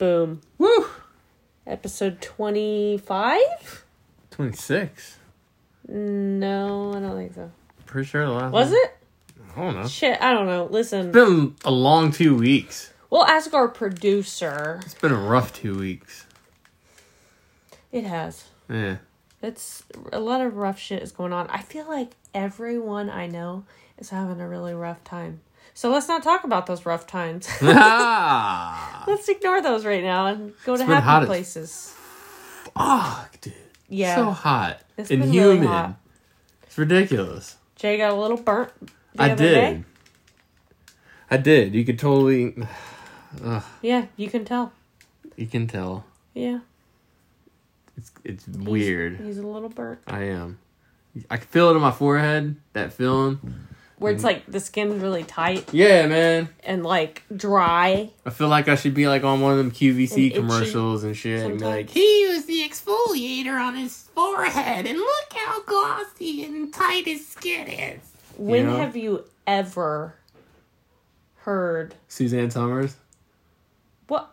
Boom. Woo! Episode 25? 26. No, I don't think so. Pretty sure the last Was one- it? I don't know. Shit, I don't know. Listen, It's been a long two weeks. we'll ask our producer. It's been a rough two weeks. It has. Yeah. It's a lot of rough shit is going on. I feel like everyone I know is having a really rough time. So let's not talk about those rough times. ah, let's ignore those right now and go to It's hot happy places. fuck, dude. Yeah. So hot It's and been really hot. It's ridiculous. Jay got a little burnt. I did. Day. I did. You could totally. Yeah, you can tell. You can tell. Yeah. It's it's he's- weird. He's a little burnt. I am. I can feel it on my forehead. That feeling. Where it's mm-hmm. like the skin's really tight Yeah, man. and like dry. I feel like I should be like on one of them And QVC itchy commercials and shit, and be like, he used the exfoliator on his forehead, and look how glossy and tight his skin is. When know? have you ever heard Suzanne Somers. what?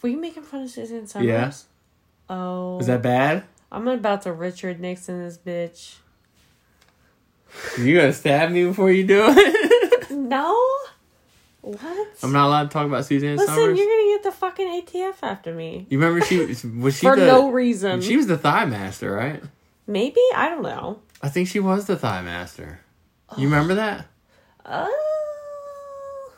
Were you making fun of Suzanne Somers? Yeah. Oh. Is that bad? I'm about to Richard Nixon this bitch. You gonna stab me before you do it? No. What? I'm not allowed to talk about Suzanne Listen, Somers. you're gonna get the fucking ATF after me You remember she was she for the no reason. she was the thigh master, right? Maybe I don't know. I think she was the thigh master. You remember that? Oh.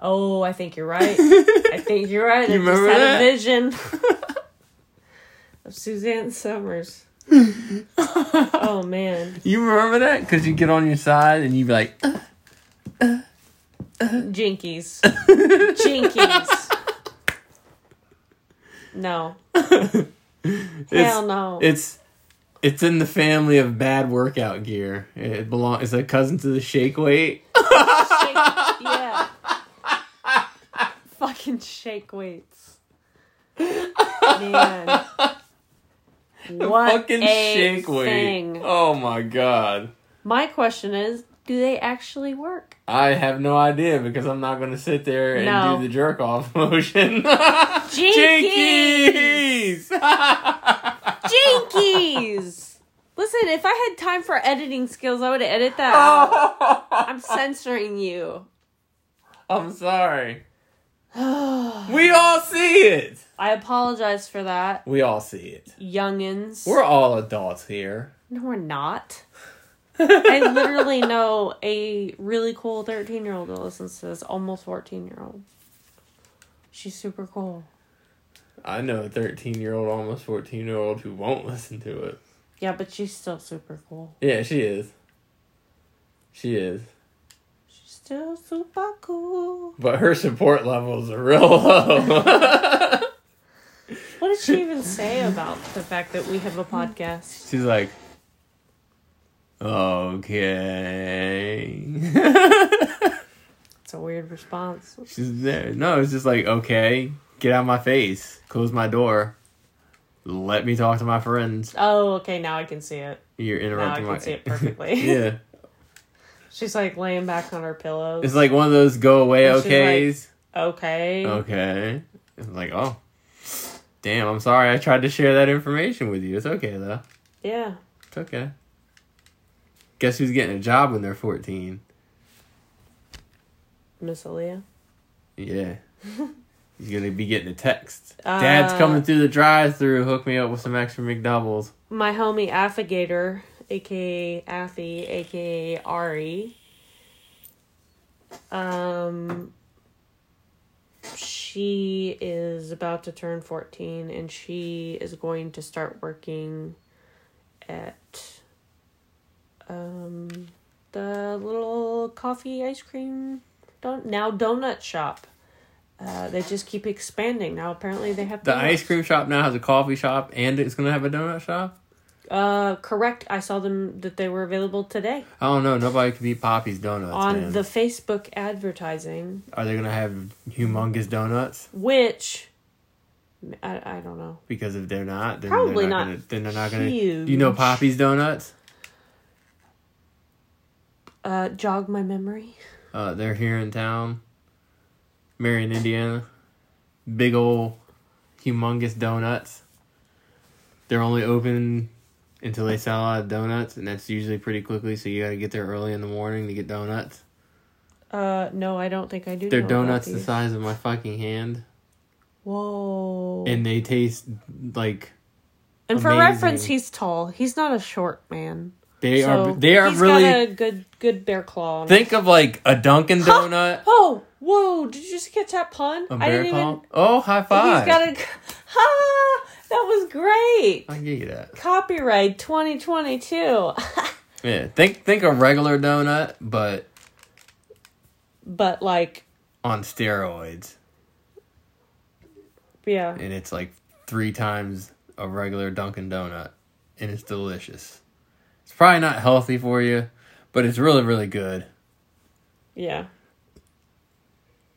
Oh, I think you're right. I think you're right. I You just remember had that? a vision of Suzanne Somers. Oh man, You remember that? Because you get on your side and you be like, uh, Jinkies, uh, uh. Jinkies. No, hell no. It's it's in the family of bad workout gear. It belong. It's a cousin to the shake weight. Shake, yeah. Fucking shake weights. Man. What Fucking a shake thing. weight. Oh my god. My question is, do they actually work? I have no idea because I'm not going to sit there and No. do the jerk off motion. Jinkies! Jinkies! Jinkies! Listen, if I had time for editing skills, I would edit that out. I'm censoring you. I'm sorry. We all see it. I apologize for that, We all see it. youngins. We're all adults here. No, we're not. I literally know a really cool 13 year old that listens to this, almost 14 year old. She's super cool. I know a 13 year old, almost 14 year old who won't listen to it. Yeah, but she's still super cool. Yeah, she is. She is. Still super cool. But her support levels are real low. What did she even say about the fact that we have a podcast? She's like, okay. It's a weird response. She's there. No, it's just like, okay, get out of my face. Close my door. Let me talk to my friends. Oh, okay, now I can see it. You're Now I can my. see it perfectly. yeah. She's like laying back on her pillows. It's like one of those go away And okays. okay. Okay. It's like, oh. Damn, I'm sorry I tried to share that information with you. It's okay, though. Yeah. It's okay. Guess who's getting a job when they're 14? Miss Aaliyah. Yeah. He's gonna be getting a text. Dad's Uh, coming through the drive through, hook me up with some extra McDoubles. My homie Affigator, aka Affy, aka Ari. Um she is about to turn 14 and she is going to start working at um the little coffee ice cream don- now donut shop. Uh, they just keep expanding. Now apparently they have The donuts. ice cream shop now has a coffee shop and it's gonna have a donut shop? Uh, correct. I saw them that they were available today I don't know. Nobody can beat Poppy's donuts. on man. the Facebook advertising, Are they gonna have humongous donuts? which I, I don't know. Because if they're not, then Probably they're not, not gonna then they're not gonna huge. You know Poppy's donuts? Uh, jog my memory. Uh they're here in town. Marion, Indiana. big old, humongous donuts. They're only open until they sell out of donuts, and that's usually pretty quickly. So you got to get there early in the morning to get donuts. Uh, no, I don't think I do. They're donuts the size of my fucking hand, Whoa. and they taste like And for reference, he's tall. He's not a short man. they So are. They are he's really. got a good good bear claw. Think of like a Dunkin' Donut, Oh, whoa! Did you just catch that pun? a I bear didn't claw. even. Oh, high five! He's got a. Ha! That was great. I give you that. Copyright 2022. Yeah, think think a regular donut, but but like, on steroids, yeah, and it's like three times a regular Dunkin' Donut, and it's delicious. It's probably not healthy for you, but it's really really good. yeah.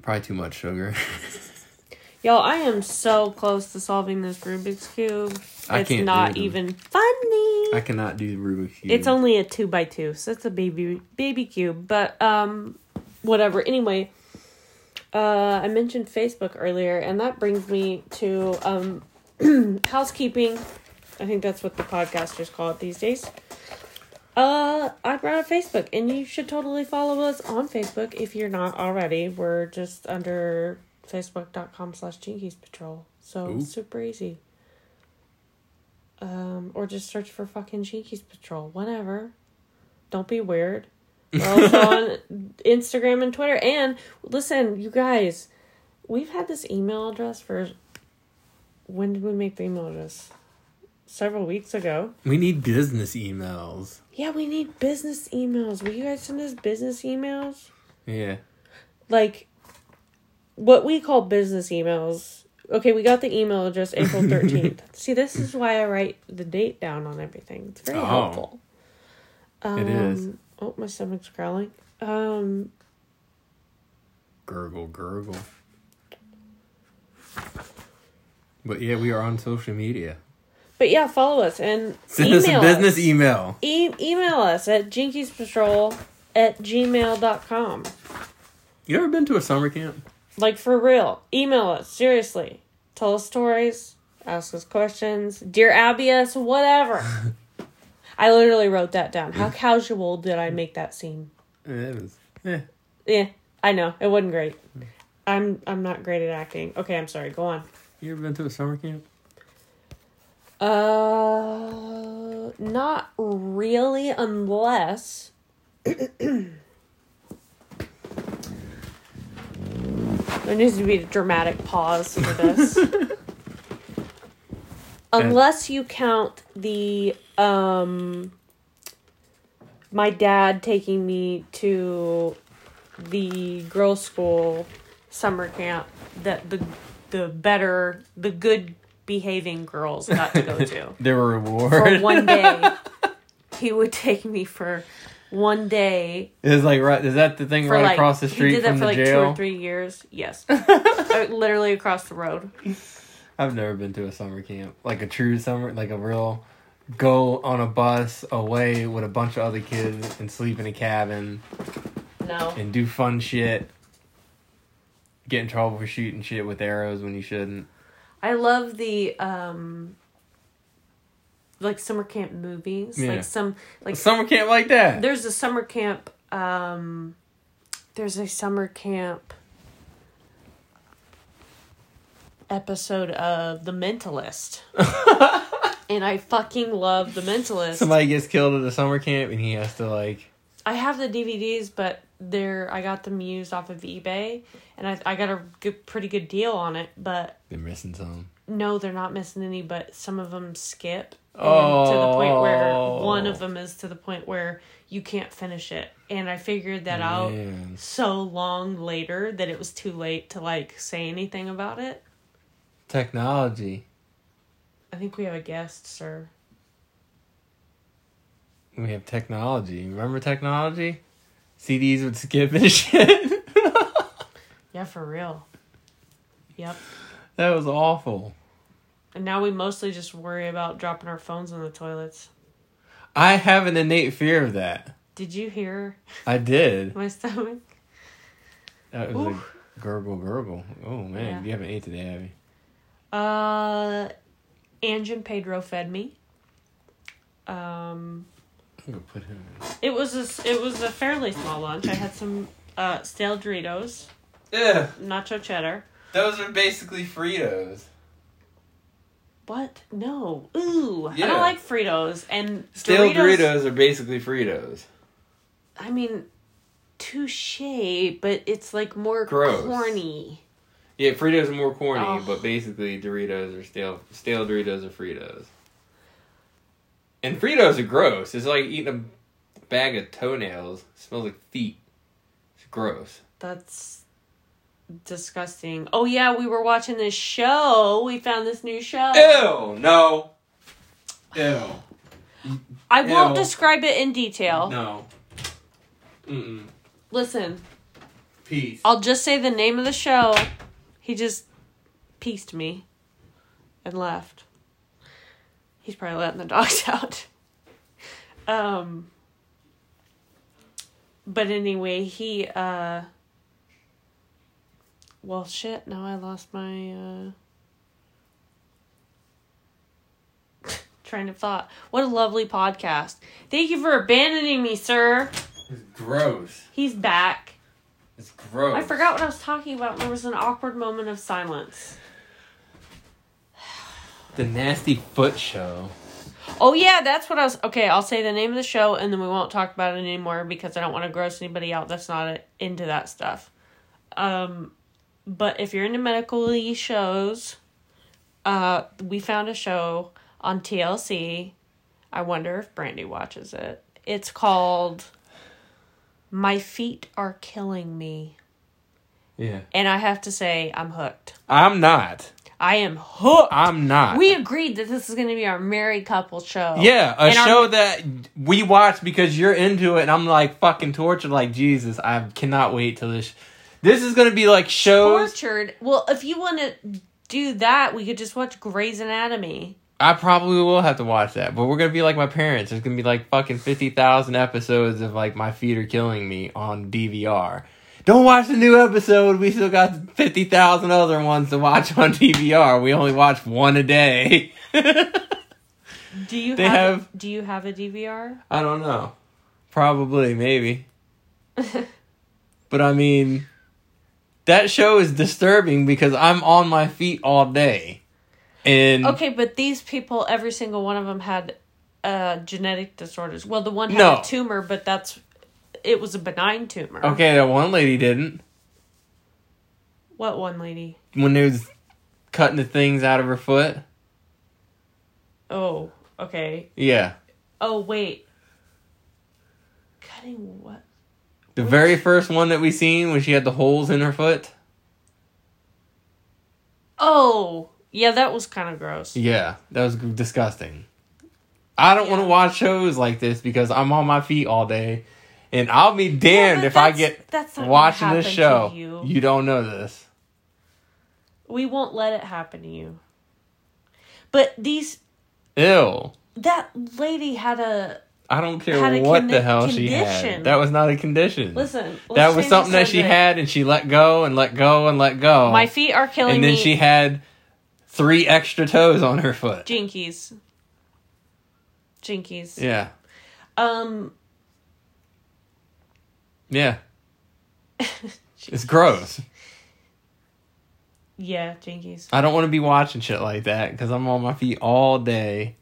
Probably too much sugar. Y'all, I am so close to solving this Rubik's cube. I it's can't not do them. even funny. I cannot do Rubik's cube. It's only a two by two, so it's a baby baby cube. But um, whatever. Anyway, uh, I mentioned Facebook earlier, and that brings me to um, housekeeping. I think that's what the podcasters call it these days. Uh, I brought up Facebook, and you should totally follow us on Facebook if you're not already. We're just under facebook.com slash Jinkies Patrol. So Ooh. super easy. Um, or just search for fucking Jinkies Patrol. Whatever. Don't be weird. We're also on Instagram and Twitter. And listen, you guys, we've had this email address for when did we make the email address? Several weeks ago. we need business emails. Yeah, we need business emails. Will you guys send us business emails? Yeah. Like what we call business emails. Okay, we got the email address April 13th. See, this is why I write the date down on everything. It's very Oh. helpful. Um, It is. Oh, my stomach's growling. Um, Gurgle, gurgle. But yeah, we are on social media. but yeah, follow us and Send us a business us. email. E- email us at jinkiespatrol at gmail.com. You ever been to a summer camp? Like, for real. Email us. Seriously. Tell us stories. Ask us questions. Dear Abby us. Whatever. I literally wrote that down. How casual did I make that seem? It was. Yeah. Yeah, I know. It wasn't great. I'm I'm not great at acting. Okay, I'm sorry. Go on. You ever been to a summer camp? Uh, not really, unless. there needs to be a dramatic pause for this. unless you count the um my dad taking me to the girls' school summer camp that the the better the good behaving girls got to go to There were for rewards. one day. he would take me for one day Is like right? Is that the thing right like across the he street did that from for the like two jail? or three years. Yes, Uh, literally across the road. I've never been to a summer camp, like a true summer, like a real go on a bus away with a bunch of other kids and sleep in a cabin No, and do fun shit. Get in trouble for shooting shit with arrows when you shouldn't. I love the um like summer camp movies. Yeah. Like some like summer camp like that. there's a summer camp um there's a summer camp episode of The Mentalist. and I fucking love The Mentalist. Somebody gets killed at a summer camp and he has to like. I have the DVDs, but they're I got them used off of eBay, and I I got a good, pretty good deal on it. But They're missing some. no, they're not missing any. But some of them skip and to the point where oh. one of them is to the point where you can't finish it. And I figured that out so long later that it was too late to like say anything about it. Technology. I think we have a guest, sir. We have technology. Remember technology? CDs would skip and shit. Yeah, for real. Yep. that was awful. And now we mostly just worry about dropping our phones in the toilets. I have an innate fear of that. Did you hear I did. my stomach? That was Ooh. a Gurgle, gurgle. Oh man, Yeah. you haven't ate today, have you? Uh, Ange and Pedro fed me. Um, I'm gonna put him in. it was a it was a fairly small lunch. I had some uh stale Doritos, Yeah, nacho cheddar. those are basically Fritos. What? No. Ooh, I don't like Fritos and Stale Doritos, are basically Fritos. I mean, touche, but it's like more Gross. corny. Yeah, Fritos are more corny, Oh. but basically Doritos are stale. Stale Doritos are Fritos. And Fritos are gross. It's like eating a bag of toenails. It smells like feet. It's gross. That's disgusting. Oh yeah, we were watching this show. We found this new show. Ew! No. Ew. I won't describe it in detail. No. Mm-mm. Listen, Peace. I'll just say the name of the show. He just pieced me and left. He's probably letting the dogs out. Um but anyway, he uh well shit, now I lost my uh train of thought. What a lovely podcast. Thank you for abandoning me, sir. It's gross. He's back. It's gross. I forgot what I was talking about. There was an awkward moment of silence. The Nasty Foot Show. Oh yeah, that's what I was. Okay, I'll say the name of the show, and then we won't talk about it anymore because I don't want to gross anybody out that's not into that stuff. Um, but if you're into medical shows, uh, we found a show on TLC. I wonder if Brandy watches it. It's called "My Feet Are Killing Me," Yeah. and I have to say, I'm hooked. I'm not. I am hooked. I'm not. We agreed that this is going to be our married couple show. Yeah, a And our- show that we watch because you're into it, and I'm like fucking tortured. Like Jesus, I cannot wait till this. This is gonna be like shows. tortured. Well, if you want to do that, we could just watch Grey's Anatomy. I probably will have to watch that, but we're gonna be like my parents. There's gonna be like fucking fifty thousand episodes of like my feet are killing me on DVR. Don't watch the new episode. We still got fifty thousand other ones to watch on DVR. We only watch one a day. Do you They have, have- Do you have a DVR? I don't know. Probably, maybe. but I mean, that show is disturbing because I'm on my feet all day. And Okay, but these people, every single one of them had uh, genetic disorders. Well, the one had No. a tumor, but that's it was a benign tumor. okay, that one lady didn't. What one lady? When they was cutting the things out of her foot. Oh, okay. Yeah. Oh wait. Cutting what? The very first one that we seen when she had the holes in her foot. Oh, yeah, that was kind of gross. Yeah, that was disgusting. I don't want to watch shows like this because I'm on my feet all day. And I'll be damned but if I get that's watching this show. you. you don't know this. We won't let it happen to you. But these Ew. that lady had a I don't care what condi- the hell she had. That was not a condition. listen. that was something that she had and she let go and let go and let go. My feet are killing me. and then me. she had three extra toes on her foot. Jinkies. Jinkies. Yeah. Um. Yeah. It's gross. Yeah, jinkies. I don't want to be watching shit like that because I'm on my feet all day.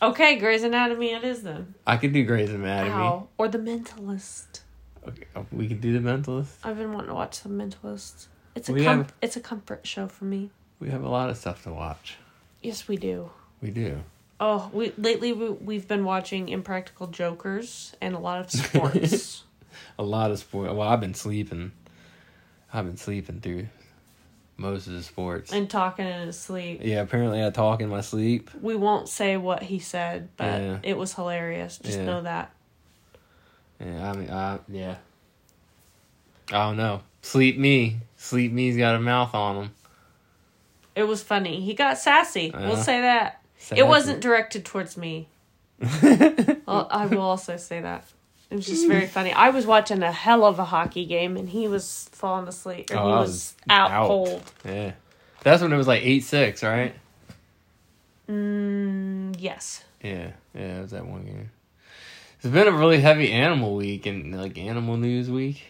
Okay, Grey's Anatomy. It is then. I could do Grey's Anatomy. Ow. Or The Mentalist. Okay, oh, we could do The Mentalist. I've been wanting to watch The Mentalist. It's a com- have- it's a comfort show for me. We have a lot of stuff to watch. Yes, we do. We do. Oh, we lately we, we've been watching Impractical Jokers and a lot of sports. A lot of sport. Well, I've been sleeping. I've been sleeping through most of the sports. and talking in his sleep. yeah, apparently I talk in my sleep. We won't say what he said, but Yeah. it was hilarious. Just Yeah. know that. Yeah, I mean, I, yeah. I don't know. Sleep me. Sleep me's got a mouth on him. It was funny. He got sassy. Yeah. We'll uh-huh. say that. Sassy. It wasn't directed towards me. I will also say that. It was just very funny. I was watching a hell of a hockey game, and he was falling asleep, or Oh, he was, was out, out. cold. Yeah. That's when it was like 8 6, right? Mm, yes. Yeah. Yeah, it was that one game. It's been a really heavy animal week and like animal news week.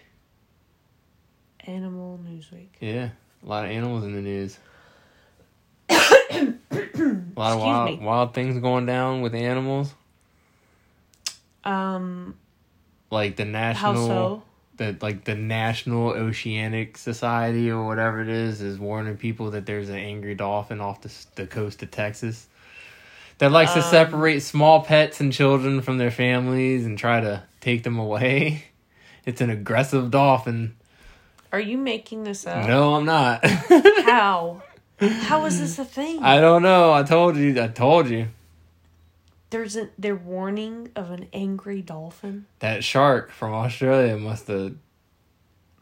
Animal news week. Yeah. A lot of animals in the news. a lot Excuse of wild, me. wild things going down with animals. Um, Like the national so? the like the National Oceanic Society or whatever it is is warning people that there's an angry dolphin off the the coast of Texas that likes to Um, separate small pets and children from their families and try to take them away. It's an aggressive dolphin. Are you making this up? No, I'm not. How? How is this a thing? I don't know. I told you. I told you. There's a they're warning of an angry dolphin That shark from Australia must have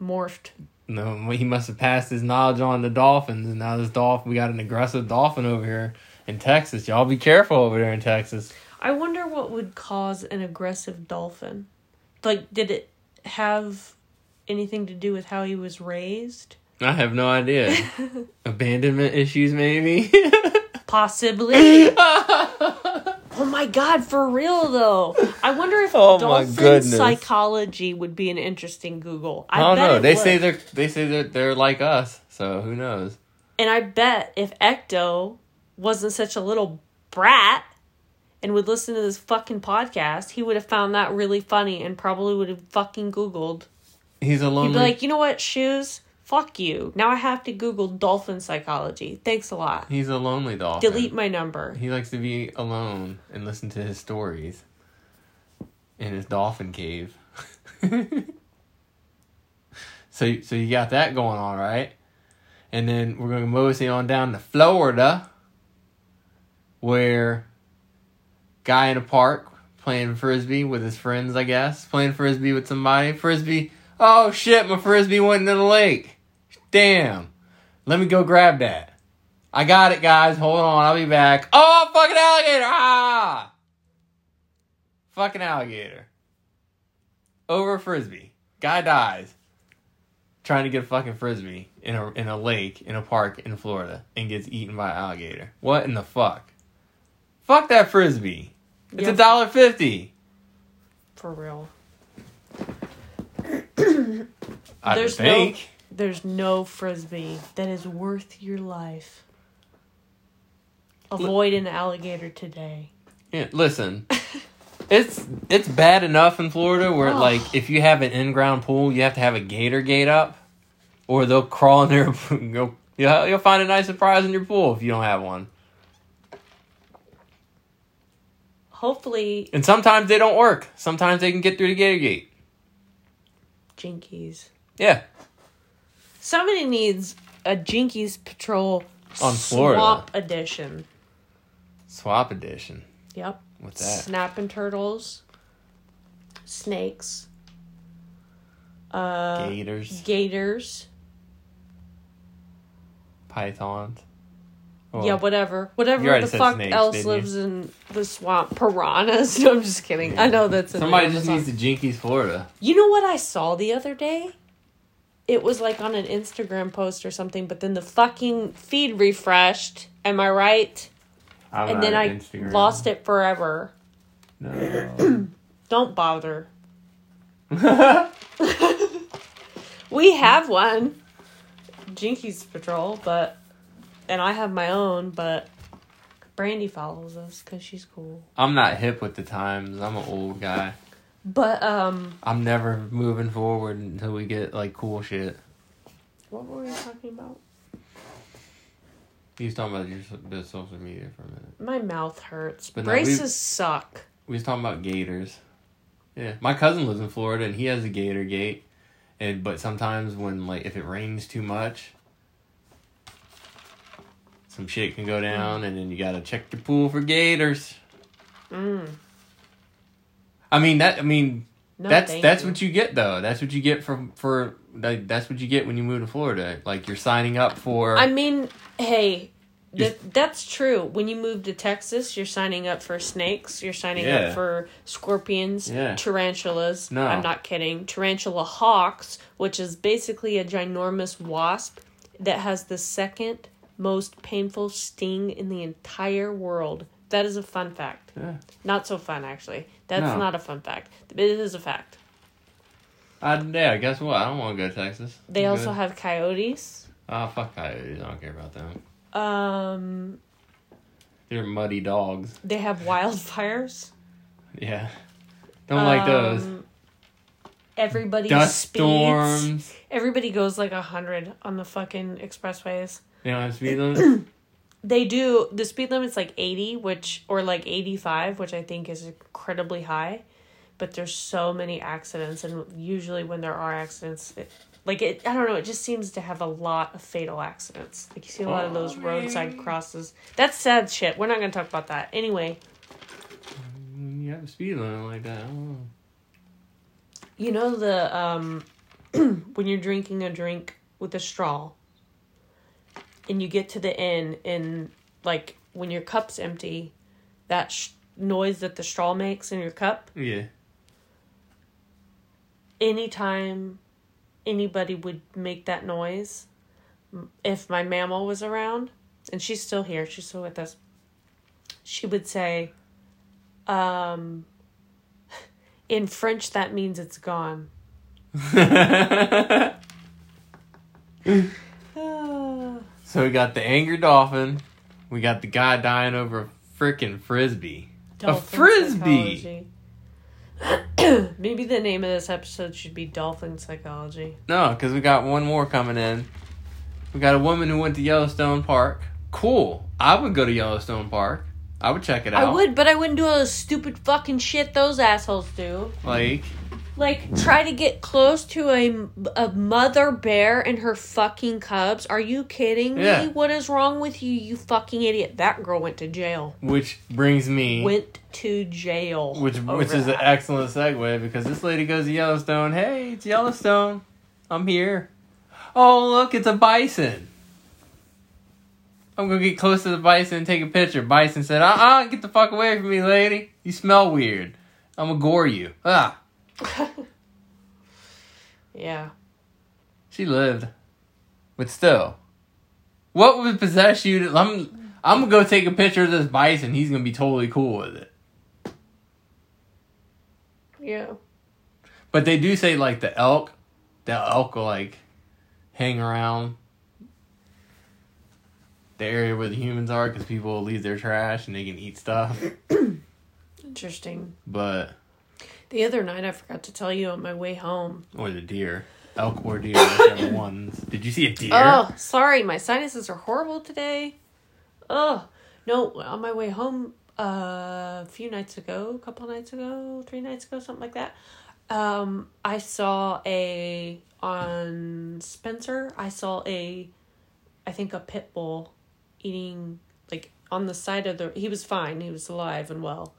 morphed. no. He must have passed his knowledge on to dolphins, and now this dolphin. We got an aggressive dolphin over here in Texas. Y'all be careful over there in Texas. I wonder what would cause an aggressive dolphin. Like, did it have anything to do with how he was raised? I have no idea. Abandonment issues, maybe. Possibly. oh my god, for real though. I wonder if Oh dolphin psychology would be an interesting Google. I, I don't know. They would. say they're they say that they're like us. So who knows? And I bet if Ecto wasn't such a little brat and would listen to this fucking podcast, he would have found that really funny and probably would have fucking Googled. He's a He'd be like, you know what, shoes? Fuck you. Now I have to Google dolphin psychology. Thanks a lot. he's a lonely dolphin. Delete my number. He likes to be alone and listen to his stories in his dolphin cave. so, so you got that going on, right? And then we're going to mosey on down to Florida, where guy in a park playing frisbee with his friends, I guess, playing frisbee with somebody. Frisbee. Oh shit! My frisbee went into the lake. Damn. Let me go grab that. I got it, guys. Hold on, I'll be back. Oh, fucking alligator! Ah! Fucking alligator. Over a frisbee. Guy dies. Trying to get a fucking frisbee in a in a lake in a park in Florida and gets eaten by an alligator. What in the fuck? Fuck that frisbee. It's a Yeah. dollar fifty. For real. I There's think. There's no frisbee that is worth your life. Avoid an alligator today. Yeah, listen. It's it's bad enough in Florida where Oh. like if you have an in-ground pool, you have to have a gator gate up, or they'll crawl in there. and Go, you'll you'll find a nice surprise in your pool if you don't have one. Hopefully, And sometimes they don't work. Sometimes they can get through the gator gate. Jinkies. Yeah, Somebody needs a Jinkies Patrol On Florida. Swamp Edition. swap edition. Yep. What's that? Snapping turtles, snakes, uh, Gators, gators. pythons. yeah, Well, whatever. you Whatever the fuck snakes, else didn't you? lives in the swamp. Piranhas. No, I'm just kidding. I know that's Somebody just needs to Jinkies Florida. You know what I saw the other day? It was like on an Instagram post or something, but then the fucking feed refreshed. Am I right? I'm and then I Instagram. lost it forever. No. Don't bother. We have one, Jinkies Patrol, but and I have my own, but Brandy follows us because she's cool. I'm not hip with the times. I'm an old guy. But um, I'm never moving forward until we get like cool shit. what were we talking about? You was talking about your the social media for a minute. My mouth hurts. But no, Braces we- suck. We was talking about gators. Yeah, my cousin lives in Florida and he has a gator gate, and but sometimes when like if it rains too much, some shit can go down, and then you gotta check your pool for gators. Mm. I mean that. I mean No, that's that's you. what you get though. That's what you get from for like, that's what you get when you move to Florida. Like you're signing up for. I mean, hey, That, that's true. When you move to Texas, you're signing up for snakes. You're signing Yeah. up for scorpions, Yeah. tarantulas. No. I'm not kidding. Tarantula hawks, which is basically a ginormous wasp that has the second most painful sting in the entire world. That is a fun fact. Yeah. Not so fun, actually. That's No. not a fun fact. It is a fact. I, yeah, guess what? I don't want to go to Texas. They I'm also good. have coyotes. Oh, fuck coyotes. I don't care about them. Um, They're muddy dogs. they have wildfires. Yeah. Don't like those. Um, Everybody Dust speeds. storms. Everybody goes like a hundred on the fucking expressways. They don't have speed limits. They do. The speed limit's like eighty, which or like eighty five, which I think is incredibly high. But there's so many accidents, and usually when there are accidents, it, like it, I don't know, it just seems to have a lot of fatal accidents. Like you see a lot of those roadside crosses. That's sad shit. We're not gonna talk about that anyway. You have a speed limit like that. I don't know. You know the um when you're drinking a drink with a straw and you get to the end and like when your cup's empty that sh- noise that the straw makes in your cup Yeah. anytime anybody would make that noise if my mammal was around and she's still here she's still with us she would say um in french that means it's gone. So we got the angry dolphin. We got the guy dying over a freaking frisbee. Dolphin frisbee! Maybe the name of this episode should be Dolphin Psychology. No, because we got one more coming in. We got a woman who went to Yellowstone Park. Cool. I would go to Yellowstone Park. I would check it out. I would, but I wouldn't do all the stupid fucking shit those assholes do. Like, Like, try to get close to a, a mother bear and her fucking cubs. Are you kidding me? Yeah. What is wrong with you, you fucking idiot? That girl went to jail. which brings me, Went to jail. which which is an excellent segue because this lady goes to Yellowstone. Hey, it's Yellowstone. I'm here. Oh, look, it's a bison. I'm gonna get close to the bison and take a picture. Bison said, "Uh, uh get the fuck away from me, lady. You smell weird. I'm gonna gore you." Ah, Yeah. she lived, but still, what would possess you to? I'm I'm gonna go take a picture of this bison. He's gonna be totally cool with it. Yeah. But they do say like the elk, the elk will like hang around the area where the humans are because people will leave their trash and they can eat stuff. Interesting. But The other night, I forgot to tell you on my way home. or the deer, elk or deer, whichever ones. Did you see a deer? Oh, sorry, my sinuses are horrible today. Oh, no, on my way home uh, a few nights ago, a couple nights ago, three nights ago, something like that. Um, I saw a on Spencer. I saw a, I think a pit bull, eating like on the side of the. He was fine. He was alive and well,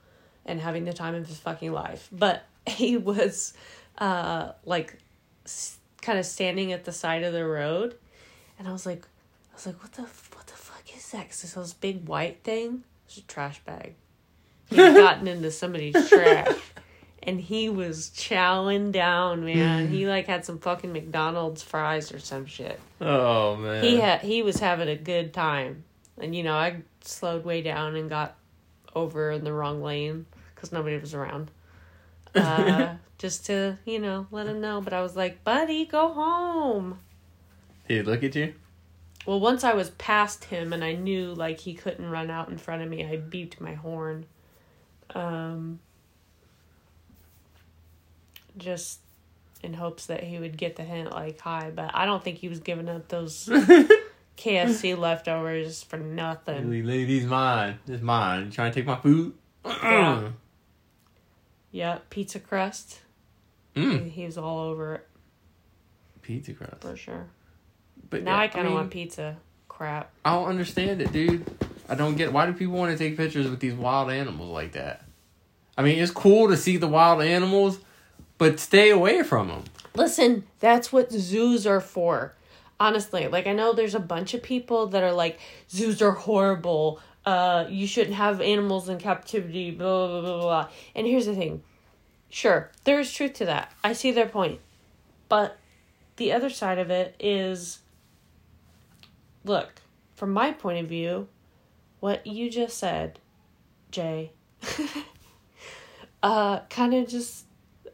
and having the time of his fucking life. But he was, uh, like, s- kind of standing at the side of the road, and I was like, I was like, what the what the fuck is that? Cause it's this big white thing. It's a trash bag. He had gotten into somebody's trash. And he was chowing down, man. He like had some fucking McDonald's fries or some shit. Oh man. He had he was having a good time, and you know I slowed way down and got over in the wrong lane because nobody was around. Uh, just to you know let him know, but I was like, buddy, go home. Did he look at you? Well, once I was past him and I knew like he couldn't run out in front of me, I beeped my horn. Um just in hopes that he would get the hint like hi, but I don't think he was giving up those KFC leftovers for nothing. Lady, lady's mine. It's mine. You trying to take my food? Yeah. Yeah, pizza crust. Mm. He, he was all over it Pizza crust. for sure. But Now yeah, I kind of mean, want pizza. Crap. I don't understand it, dude. I don't get why do people want to take pictures with these wild animals like that? I mean, it's cool to see the wild animals, but stay away from them. Listen, that's what zoos are for. Honestly, like I know there's a bunch of people that are like zoos are horrible. Uh, you shouldn't have animals in captivity. Blah blah blah blah. And here's the thing. Sure, there is truth to that. I see their point, but the other side of it is. Look, from my point of view, what you just said, Jay, uh, kind of just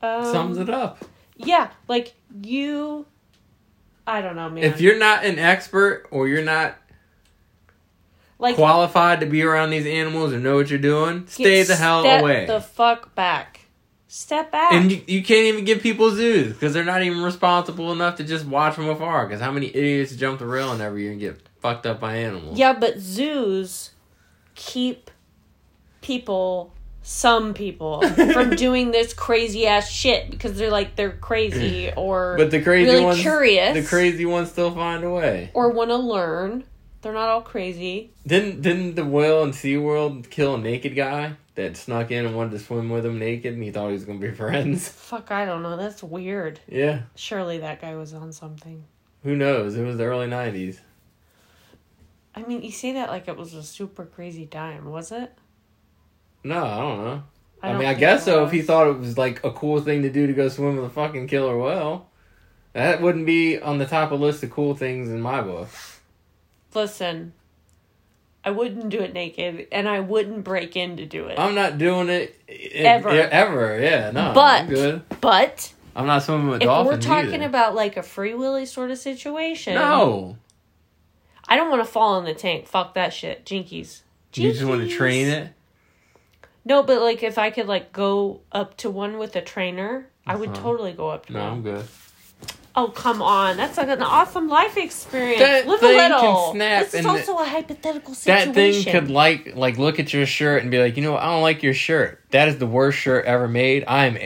um, Sums it up. Yeah, like you. I don't know, man. If you're not an expert or you're not like qualified to be around these animals and know what you're doing, stay the hell step away. The fuck back. Step back. and you, you can't even give people zoos because they're not even responsible enough to just watch from afar. Because how many idiots jump the railing every year and get fucked up by animals? yeah, but zoos keep people, some people, from doing this crazy ass shit because they're like they're crazy or But the crazy really ones, curious, the crazy ones still find a way. or want to learn. They're not all crazy. Didn't didn't the whale in SeaWorld kill a naked guy that snuck in and wanted to swim with him naked and he thought he was gonna be friends? Fuck, I don't know. That's weird. Yeah, Surely that guy was on something. who knows? It was the early nineties. I mean, you say that like it was a super crazy time, was it? No, I don't know. I, don't mean, I guess so. If he thought it was like a cool thing to do to go swim with a fucking killer whale, that wouldn't be on the top of list of cool things in my book. Listen, I wouldn't do it naked, and I wouldn't break in to do it. I'm not doing it i- Ever. i- ever. Yeah, no. But- I'm good. but I'm not swimming with if we're talking either. about like a free willy sort of situation, no, I don't want to fall in the tank. Fuck that shit, jinkies. you just want to train it. No, but like if I could like go up to one with a trainer, I would Uh-huh. totally go up to No, one. I'm good. Oh come on, that's like an awesome life experience. That Live a thing can little. snap this is also a hypothetical situation. That thing could like like look at your shirt and be like, you know, what? I don't like your shirt. That is the worst shirt ever made. I'm.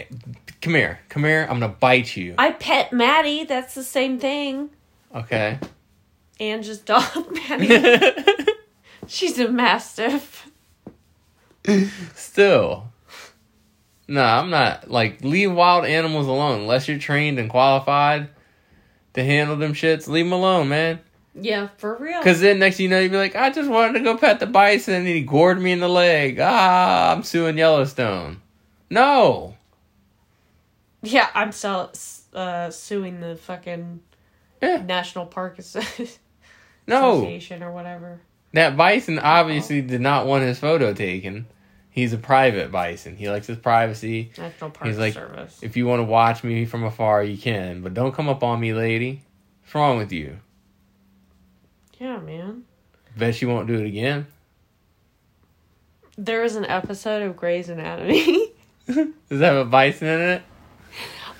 Come here, come here. I'm gonna bite you. I pet Maddie. That's the same thing. Okay. And just dog Maddie. She's a mastiff. Still. No, I'm not like leave wild animals alone unless you're trained and qualified to handle them shits. Leave them alone, man. Yeah, for real. Because then next you know, you'd be like, I just wanted to go pet the bison and he gored me in the leg. Ah, I'm suing Yellowstone. No. Yeah, I'm still uh, suing the fucking Yeah. National Park No. Association or whatever. That bison obviously did not want his photo taken. He's a private bison. He likes his privacy. National Park He's like, Service. If you want to watch me from afar, you can, but don't come up on me, lady. What's wrong with you? Yeah, man. Bet she won't do it again. There is an episode of Grey's Anatomy. Does that have a bison in it?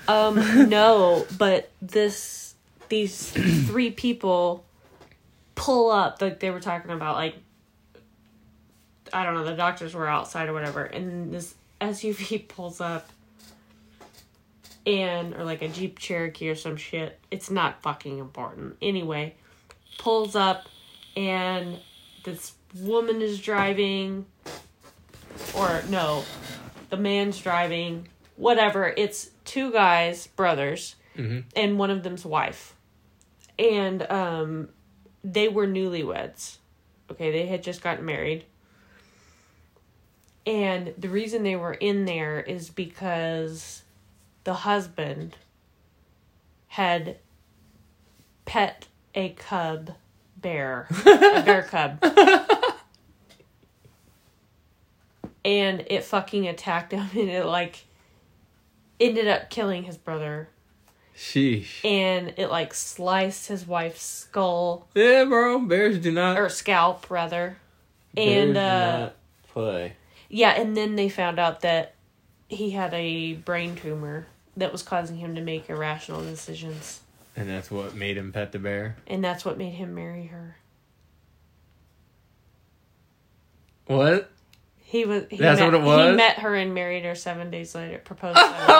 um, no, but this these three people pull up like they were talking about like I don't know, the doctors were outside or whatever, and this SUV pulls up and or like a Jeep Cherokee or some shit. It's not fucking important. Anyway, pulls up and this woman is driving or no, the man's driving. Whatever. It's two guys, brothers, Mhm. and one of them's wife. And um they were newlyweds. Okay, they had just gotten married. And the reason they were in there is because the husband had pet a cub bear, a bear cub. and it fucking attacked him and it like ended up killing his brother Sheesh. and it like sliced his wife's skull Yeah, bro. Bears do not. or scalp rather. bears And uh play. Yeah, and then they found out that he had a brain tumor that was causing him to make irrational decisions. And that's what made him pet the bear. And that's what made him marry her. What? He was he That's met, what it was? He met her and married her 7 days later. Proposed seven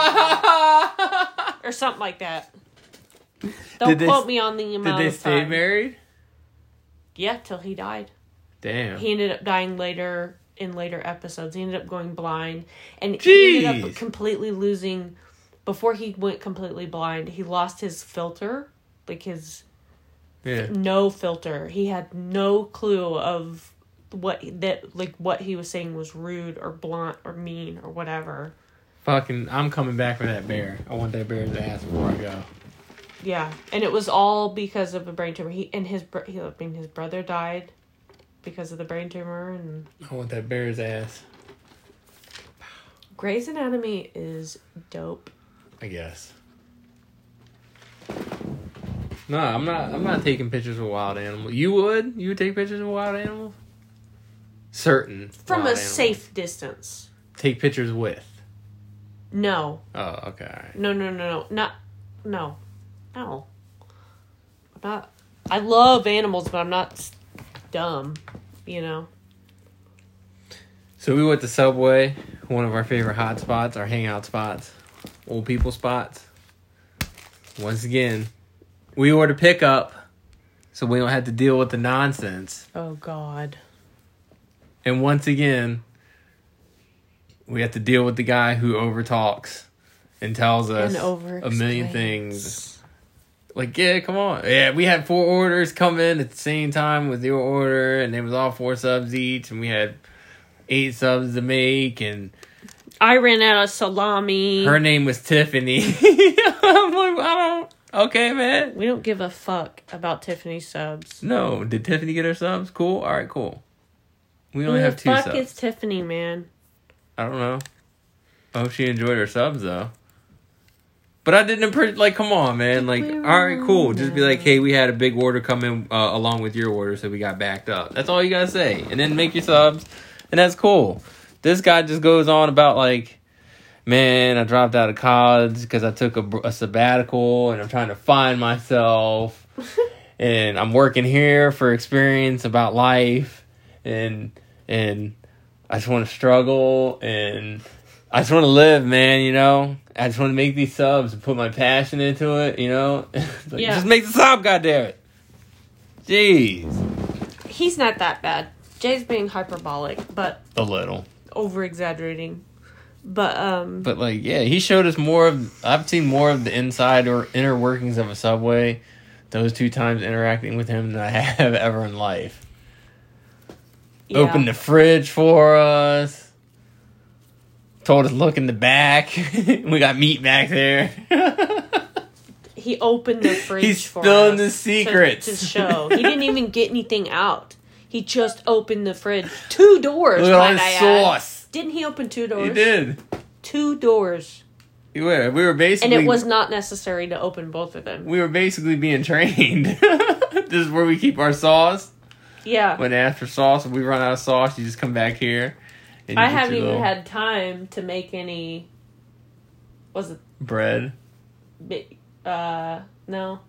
or something like that. Don't Did they- quote me on the amount. Did they of stay time. married? Yeah, till he died. Damn. He ended up dying later in later episodes. He ended up going blind, and he ended up completely losing. Before he went completely blind, he lost his filter, like his Yeah. no filter. He had no clue of what that like what he was saying was rude or blunt or mean or whatever. Fucking, I'm coming back for that bear. I want that bear's ass before I go. Yeah, and it was all because of a brain tumor. He and his he, I mean his brother died because of the brain tumor and I want that bear's ass. Grey's Anatomy is dope. I guess. No, I'm not. I'm not taking pictures of wild animals. You would? You would take pictures of wild animals? Certain From a animals. safe distance. Take pictures with. No. Oh, okay. right. No, no, no, no. Not no. No. I'm not I love animals, but I'm not dumb, you know. So we went to Subway, one of our favorite hot spots, our hangout spots, old people spots. Once again, we ordered pickup, so we don't have to deal with the nonsense. Oh god. And once again, we have to deal with the guy who overtalks and tells us And a million things. Like, yeah, come on. Yeah, we had four orders come in at the same time with your order, and it was all four subs each, and we had eight subs to make, and I ran out of salami. her name was Tiffany. I'm like, I don't. Okay, man. we don't give a fuck about Tiffany subs. No, did Tiffany get her subs? Cool. All right, cool. We only Who have the two fuck subs. is Tiffany, man? I don't know. I hope she enjoyed her subs though. But I didn't appre- like. Come on, man. Like, all right, cool. Just be like, hey, we had a big order come in uh, along with your order, so we got backed up. That's all you gotta say, and then make your subs, and that's cool. This guy just goes on about like, man, I dropped out of college because I took a, a sabbatical, and I'm trying to find myself, and I'm working here for experience about life, and and I just want to struggle and I just want to live, man. You know, I just want to make these subs and put my passion into it. You know, Like, Yeah. just make the sub, goddammit. Jeez, He's not that bad. Jay's being hyperbolic, but a little, over exaggerating. But um but like, yeah, he showed us more of. I've seen more of the inside or inner workings of a subway. Those two times interacting with him than I have ever in life. yeah. Opened the fridge for us. Told us look in the back. we got meat back there. he opened the fridge He's spilling the secrets. to, show. He didn't even get anything out. He just opened the fridge. Two doors. Look at all I add. sauce. Didn't he open two doors? He did. Two doors. We were, we were And it was not necessary to open both of them. we were basically being trained. this is where we keep our sauce. Yeah. When after sauce, if we run out of sauce, you just come back here. I haven't even had time to make any. Was it bread. uh no.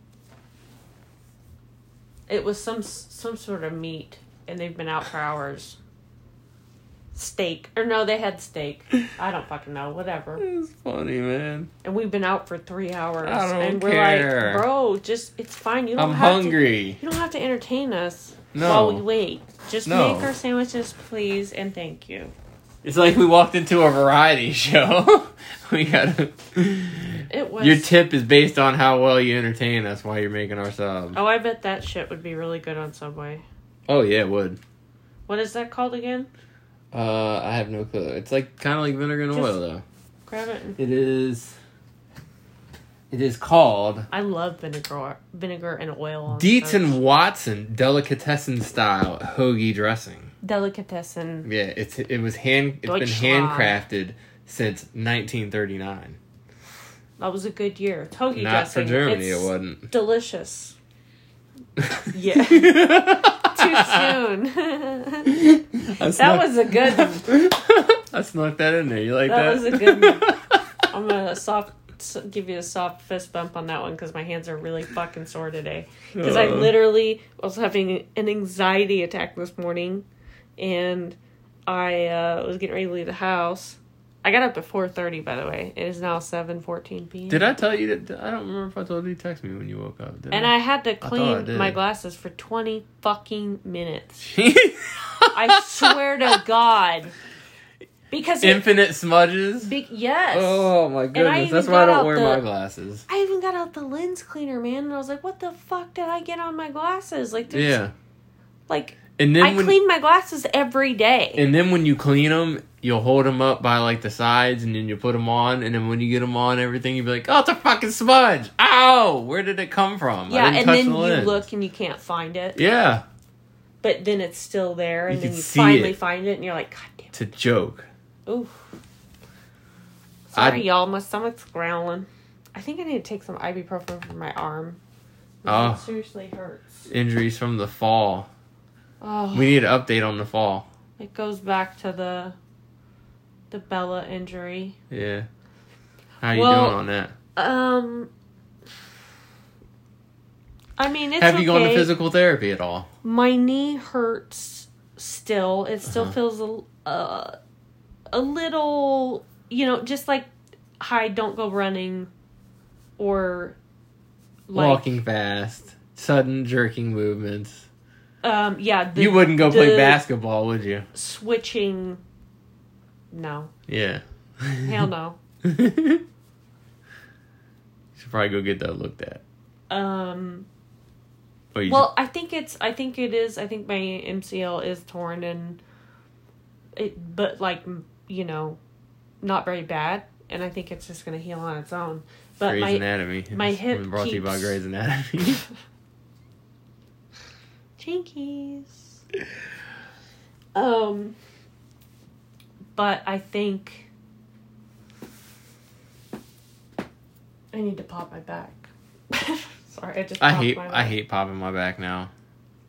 It was some some sort of meat, and they've been out for hours. Steak or no, they had steak. I don't fucking know. Whatever. It's funny, man. And we've been out for three hours, I don't and we're care. like, bro, just it's fine. You don't I'm have hungry. To, you don't have to entertain us No. while we wait. Just No. make our sandwiches, please, and thank you. It's like we walked into a variety show. we gotta. It was. Your tip is based on how well you entertain us while you're making our subs. oh, I bet that shit would be really good on Subway. Oh yeah, it would. What is that called again? Uh, I have no clue. It's like kind of like vinegar and Just- oil, though. Grab it. And, It is. It is called I love vinegar, vinegar and oil. On Dietz and Watson delicatessen style hoagie dressing. Delicatessen. Yeah, it's it was hand it's been handcrafted since 1939. That was a good year. Togi Not for. Germany, It's it wasn't. delicious. Yeah. Too soon. That snuck- was a good. one. I snuck that in there. You like That that? was a good. One. I'm gonna soft give you a soft fist bump on that one because my hands are really fucking sore today. Because I literally was having an anxiety attack this morning, and I uh, was getting ready to leave the house. I got up at four thirty. By the way, it is now seven fourteen p.m. Did I tell you that? I don't remember if I told you to text me when you woke up. And I had to I clean my glasses for twenty fucking minutes. I. I swear to God. because it, Infinite smudges. be, yes. Oh my goodness! That's why I don't wear the- my glasses. I even got out the lens cleaner, man, and I was like, "What the fuck did I get on my glasses?" Like, there's, Yeah, like and then I when clean my glasses every day. and then when you clean them, you'll hold them up by like the sides, and then you put them on, and then when you get them on, everything you'll be like, "Oh, it's a fucking smudge! Ow! Where did it come from? Yeah, and then the you lens." look and you can't find it, Yeah, but then it's still there, and You then you finally it. find it, and you're like, "God damn, it's a joke. oof." I- Sorry, y'all, my stomach's growling. I think I need to take some ibuprofen for my arm. Oh. It seriously hurts. Injuries from the fall. Oh, We need an update on the fall. it goes back to the the Bella injury. Yeah. How you Well, doing on that? Um, I mean, it's Have you gone to physical therapy at all? My knee hurts still. It still Uh-huh. feels a uh, a little, you know, just like I don't go running or like Walking fast, sudden jerking movements. Um yeah, the, you wouldn't go play basketball, would you? switching no. Yeah. Hell no. Should probably go get that looked at. Um you Well, I think it's. I think it is. I think my MCL is torn, and it. But like you know, not very bad, and I think it's just gonna heal on its own. But Grey's my Anatomy. my hip brought to you by keeps- Grey's Anatomy. jinkies. Um. But I think I need to pop my back. Sorry, I just. I hate I hate popping my back now.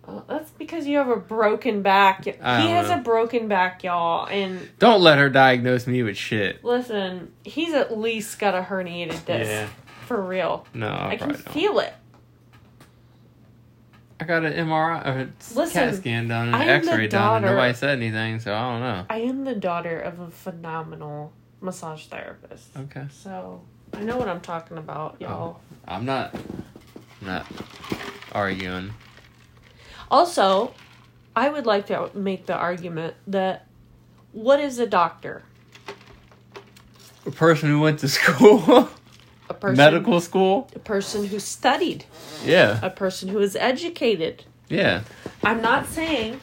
Oh, that's because you have a broken back. He has know. a broken back, y'all. And Don't let her diagnose me with shit. listen, he's at least got a herniated disc. Yeah. For real. No, I, I can feel it. I got an MRI, or a Listen, CAT scan done, and an X-ray done, and nobody said anything, so I don't know. I am the daughter of a phenomenal massage therapist. Okay, So I know what I'm talking about, oh, y'all. I'm not, I'm not arguing. Also, I would like to make the argument that what is a doctor? A person who went to school, A person medical school. a person who studied, Yeah, a person who is educated. yeah. I'm not saying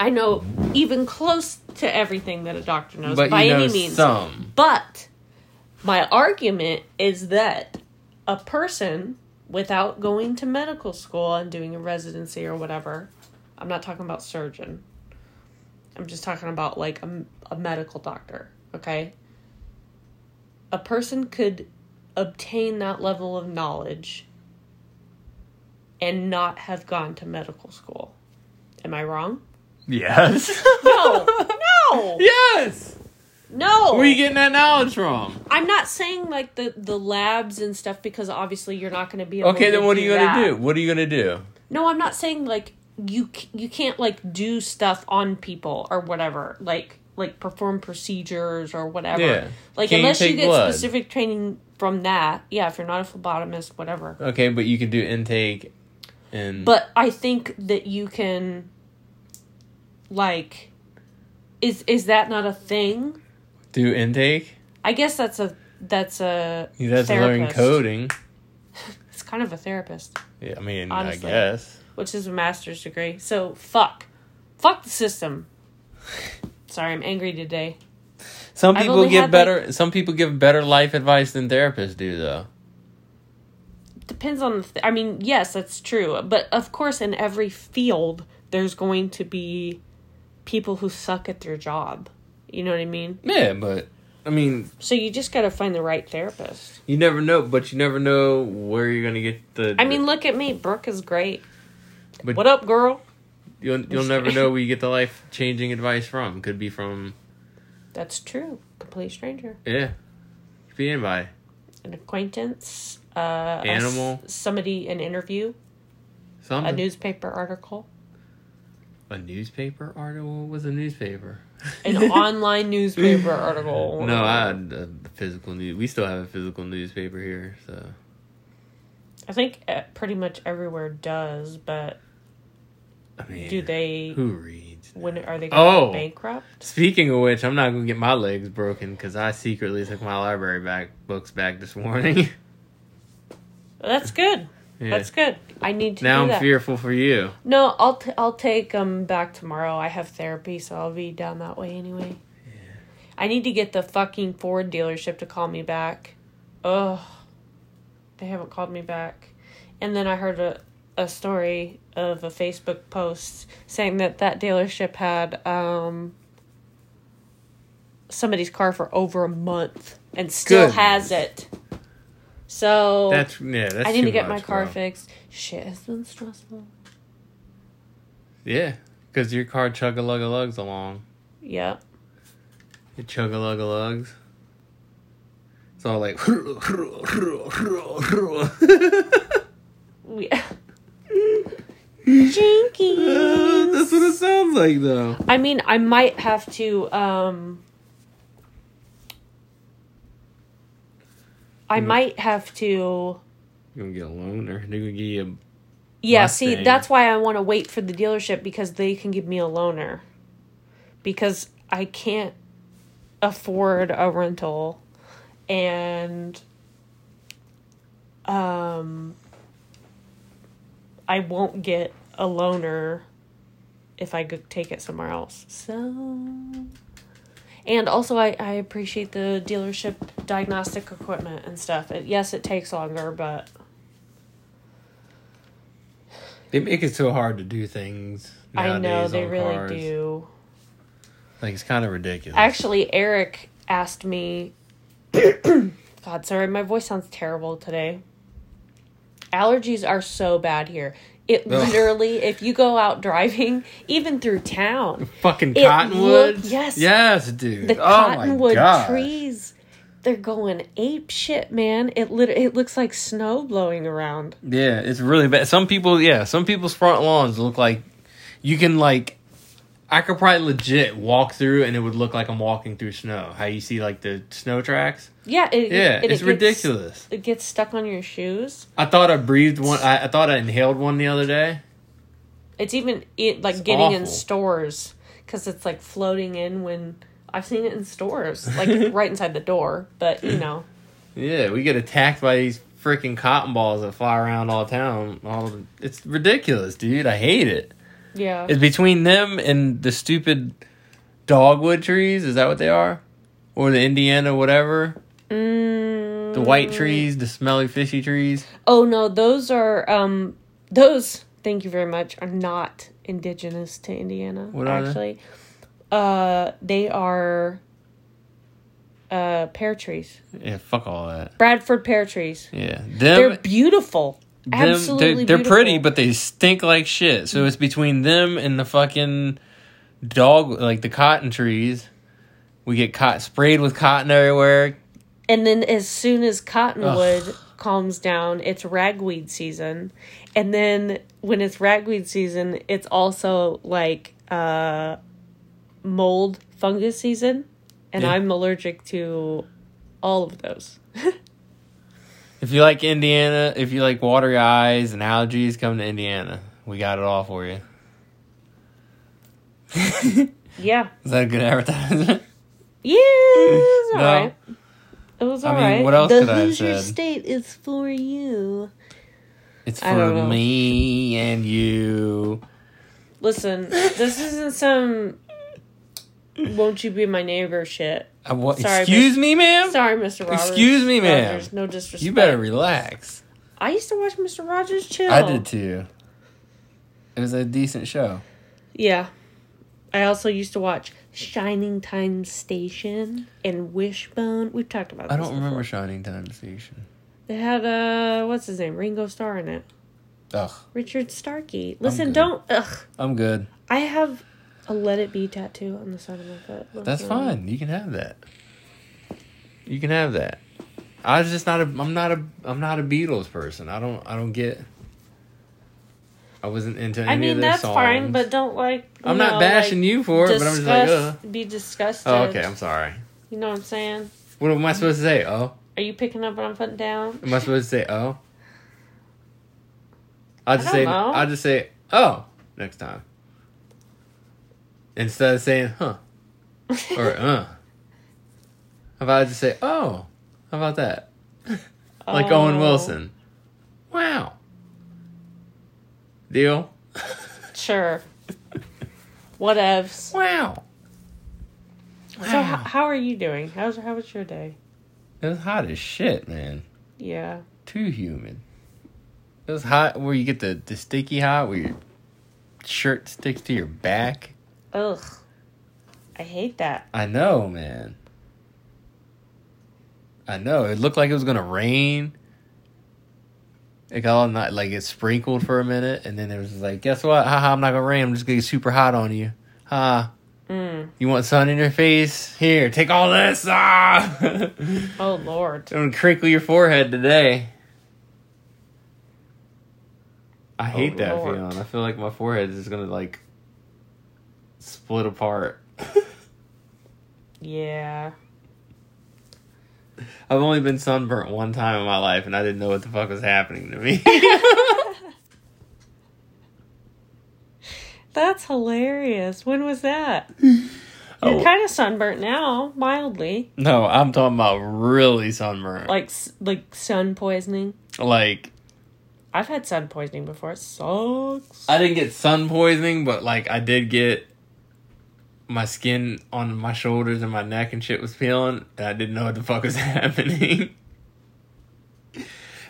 I know even close to everything that a doctor knows But by you know any means. some. But my argument is that a person without going to medical school and doing a residency or whatever, I'm not talking about surgeon. I'm just talking about like a, a medical doctor, okay? A person could obtain that level of knowledge and not have gone to medical school. Am I wrong? Yes. No. No. yes. No. Where are you getting that knowledge from? I'm not saying like the the labs and stuff because obviously you're not going to be able Okay, to then what are you gonna do? What are you gonna do? No, I'm not saying like you you can't like do stuff on people or whatever. Like like perform procedures or whatever. Yeah. Like Can you unless you, take get blood? specific training from that. Yeah, if you're not a phlebotomist, whatever. Okay, but you can do intake, and But I think that you can like is is that not a thing? do intake. I guess that's a that's a You have to learn coding. It's kind of a therapist. Yeah, I mean, Honestly. I guess. which is a master's degree. So fuck, fuck the system. Sorry, I'm angry today. Some people give better. some people give better life advice than therapists do, though. Depends on the. Th- I mean, yes, that's true, but of course, in every field, there's going to be people who suck at their job. You know what I mean? Yeah, but I mean, So you just got to find the right therapist. you never know. But you never know where you're gonna get the. I mean, look at me. Brooke is great. But- what up, girl? You'll you'll never know where you get the life changing advice from. Could be from That's true. Complete stranger, yeah, could be anybody. an acquaintance, uh, a Animal. somebody, an interview, a newspaper article. A newspaper article What was a newspaper. an online newspaper article. No, I had a physical news. We still have a physical newspaper here, so I think uh, pretty much everywhere does, but I mean, do they? Who reads? When are they going Oh. bankrupt? Speaking of which, I'm not gonna get my legs broken because I secretly took my library back books back this morning. That's good. Yeah. That's good. I need to now do I'm that. fearful for you. No, I'll t- I'll take them back tomorrow. I have therapy, so I'll be down that way anyway. I need to get the fucking Ford dealership to call me back. Ugh, they haven't called me back. And then I heard a a story of a Facebook post saying that that dealership had um somebody's car for over a month and still Goodness. has it. So That's yeah. That's I need to get my car bro. fixed. Shit, it's been stressful. Yeah, because your car chug a lug a lugs along. Yep. You chug a lug a lugs. It's all like. Yeah. Jenkins. That's what it sounds like, though. I mean, I might have to. um I Mm. might have to. You gonna get a loan, or they gonna give you Yeah, see, that's why I want to wait for the dealership because they can give me a loaner. Because I can't afford a rental and um I won't get a loaner if I go take it somewhere else. So and also I, I appreciate the dealership diagnostic equipment and stuff. It, yes, it takes longer, but. They make it so hard to do things. I know they really cars. do. Like it's kind of ridiculous. Actually, Eric asked me. God, sorry, my voice sounds terrible today. Allergies are so bad here. It literally, if you go out driving, even through town, fucking cottonwoods. look- yes. yes, dude. the oh cottonwood trees, they're going ape shit, man. It lit- it looks like snow blowing around. Yeah, it's really bad. Some people, yeah, some people's front lawns look like you can like. I could probably legit walk through and it would look like I'm walking through snow. How you see like the snow tracks? Yeah, it, Yeah, it- it it's gets- ridiculous. It gets stuck on your shoes. I thought I breathed one. I, I thought I inhaled one the other day. It's even it, like It's getting in stores because it's like floating in when I've seen it in stores, like right inside the door. But you know, Yeah, we get attacked by these freaking cotton balls that fly around all town. All it's ridiculous, dude. I hate it. Yeah, It's between them and the stupid dogwood trees. Is that what they are? Or the Indiana whatever? mm, The white trees, the smelly fishy trees. Oh no, those are um those. Thank you very much. Are not indigenous to Indiana. What are they? actually, uh, they are uh pear trees, Yeah, fuck all that. Bradford pear trees. Yeah, They're beautiful. Them Absolutely, they're, they're pretty, but they stink like shit. So it's between them and the fucking dog, like the cotton trees. We get caught sprayed with cotton everywhere. And then as soon as cottonwood calms down, it's ragweed season. And then when it's ragweed season, it's also like uh mold fungus season. And Yeah. I'm allergic to all of those. If you like Indiana, if you like watery eyes and allergies, come to Indiana. We got it all for you. Yeah. Is that a good advertisement? Yeah, it was No. alright. It was alright. I mean, what else the could I have Hoosier said? State is for you. It's for me and you. Listen, this isn't some won't you be my neighbor shit. Uh, what, Sorry, excuse miss- me, ma'am? Sorry, Mr. Rogers. Excuse me, ma'am. Rogers, no disrespect. You better relax. I used to watch Mr. Rogers chill. I did too. It was a decent show. Yeah. I also used to watch Shining Time Station and Wishbone. We've talked about. I don't remember. Shining Time Station. They had uh, what's his name? Ringo Starr in it. Ugh, Richard Starkey. Listen, don't. Ugh. I'm good. I have a Let It Be tattoo on the side of my foot. That's fine. You can have that. You can have that. I was just not a. I'm not a. I'm not a Beatles person. I don't. I don't get. I wasn't into any I of mean, their that's songs. fine, but don't like. I'm not bashing like, you for it, but I'm just like, disgust- ugh. Be disgusted. Oh, okay. I'm sorry. You know what I'm saying? What am I supposed to say? Oh, Are you picking up what I'm putting down? am I supposed to say oh? I'll just I say. know. I'll just say oh next time. Instead of saying huh or uh. How about I just say oh? How about that? like Owen Oh. Wilson. Wow. Deal. Sure. Whatevs. Wow. So h- how are you doing? How's how was your day? It was hot as shit, man. Yeah. Too humid. It was hot where you get the, the sticky hot where your shirt sticks to your back. Ugh. I hate that. I know, man. I know. It looked like it was gonna rain. It got all night, like it sprinkled for a minute, and then it was like, guess what? Haha, I'm not gonna rain. I'm just gonna get super hot on you. Ha. Mm. You want sun in your face? Here, take all this. Ah. Oh Lord. I'm gonna crinkle your forehead today. I hate Oh, that Lord. feeling. I feel like my forehead is gonna like split apart. Yeah. I've only been sunburnt one time in my life, and I didn't know what the fuck was happening to me. That's hilarious. When was that? You're Oh. kind of sunburnt now, mildly. no, I'm talking about really sunburnt. Like like sun poisoning. like I've had sun poisoning before. It sucks. I didn't get sun poisoning, but like I did get my skin on my shoulders and my neck and shit was peeling, and I didn't know what the fuck was happening.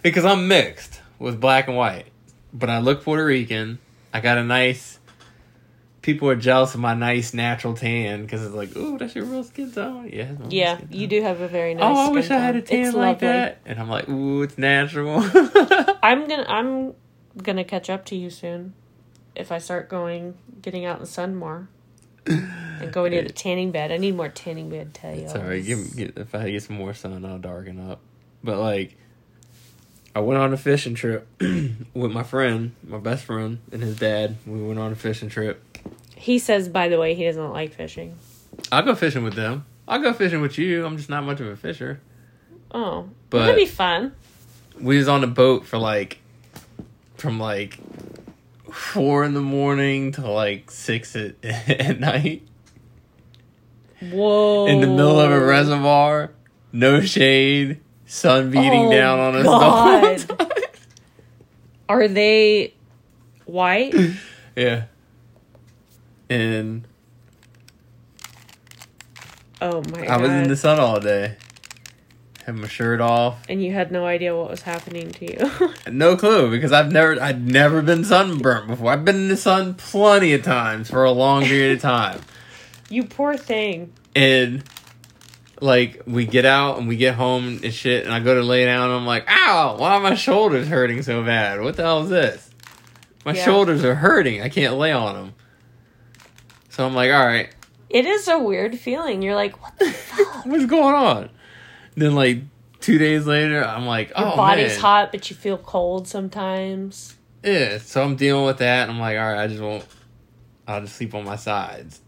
because I'm mixed with black and white, but I look Puerto Rican. I got a nice. People are jealous of my nice natural tan because it's like, ooh, that's your real skin tone. Yeah, that's my real yeah, you do have a very nice. Oh, I wish I had a tan It's like lovely. that. And I'm like, ooh, it's natural. I'm gonna I'm gonna catch up to you soon, if I start going getting out in the sun more, and going to the tanning bed. I need more tanning bed tails. Sorry, give, get, if I get some more sun, I'll darken up. But like, I went on a fishing trip with my friend, my best friend, and his dad. We went on a fishing trip. He says, by the way, he doesn't like fishing. I'll go fishing with them. I'll go fishing with you. I'm just not much of a fisher. Oh, But- that'd be fun. We was on a boat for like, from like four in the morning to like six at, at night Whoa! in the middle of a reservoir, no shade, sun beating Oh, down on us. the whole time. Are they white? Yeah. And Oh my god! I was in the sun all day. Had my shirt off. and you had no idea what was happening to you. No clue because I've never I'd never been sunburnt before. I've been in the sun plenty of times for a long period of time. You poor thing. And like we get out and we get home and shit and I go to lay down and I'm like, ow, why are my shoulders hurting so bad? What the hell is this? My Yeah. shoulders are hurting. I can't lay on them. So I'm like, all right, It is a weird feeling. You're like, what the fuck? what's going on? Then like two days later, I'm like, Your oh body's man. hot, but you feel cold sometimes. Yeah, so I'm dealing with that, and I'm like, all right, I just won't. I'll just sleep on my sides.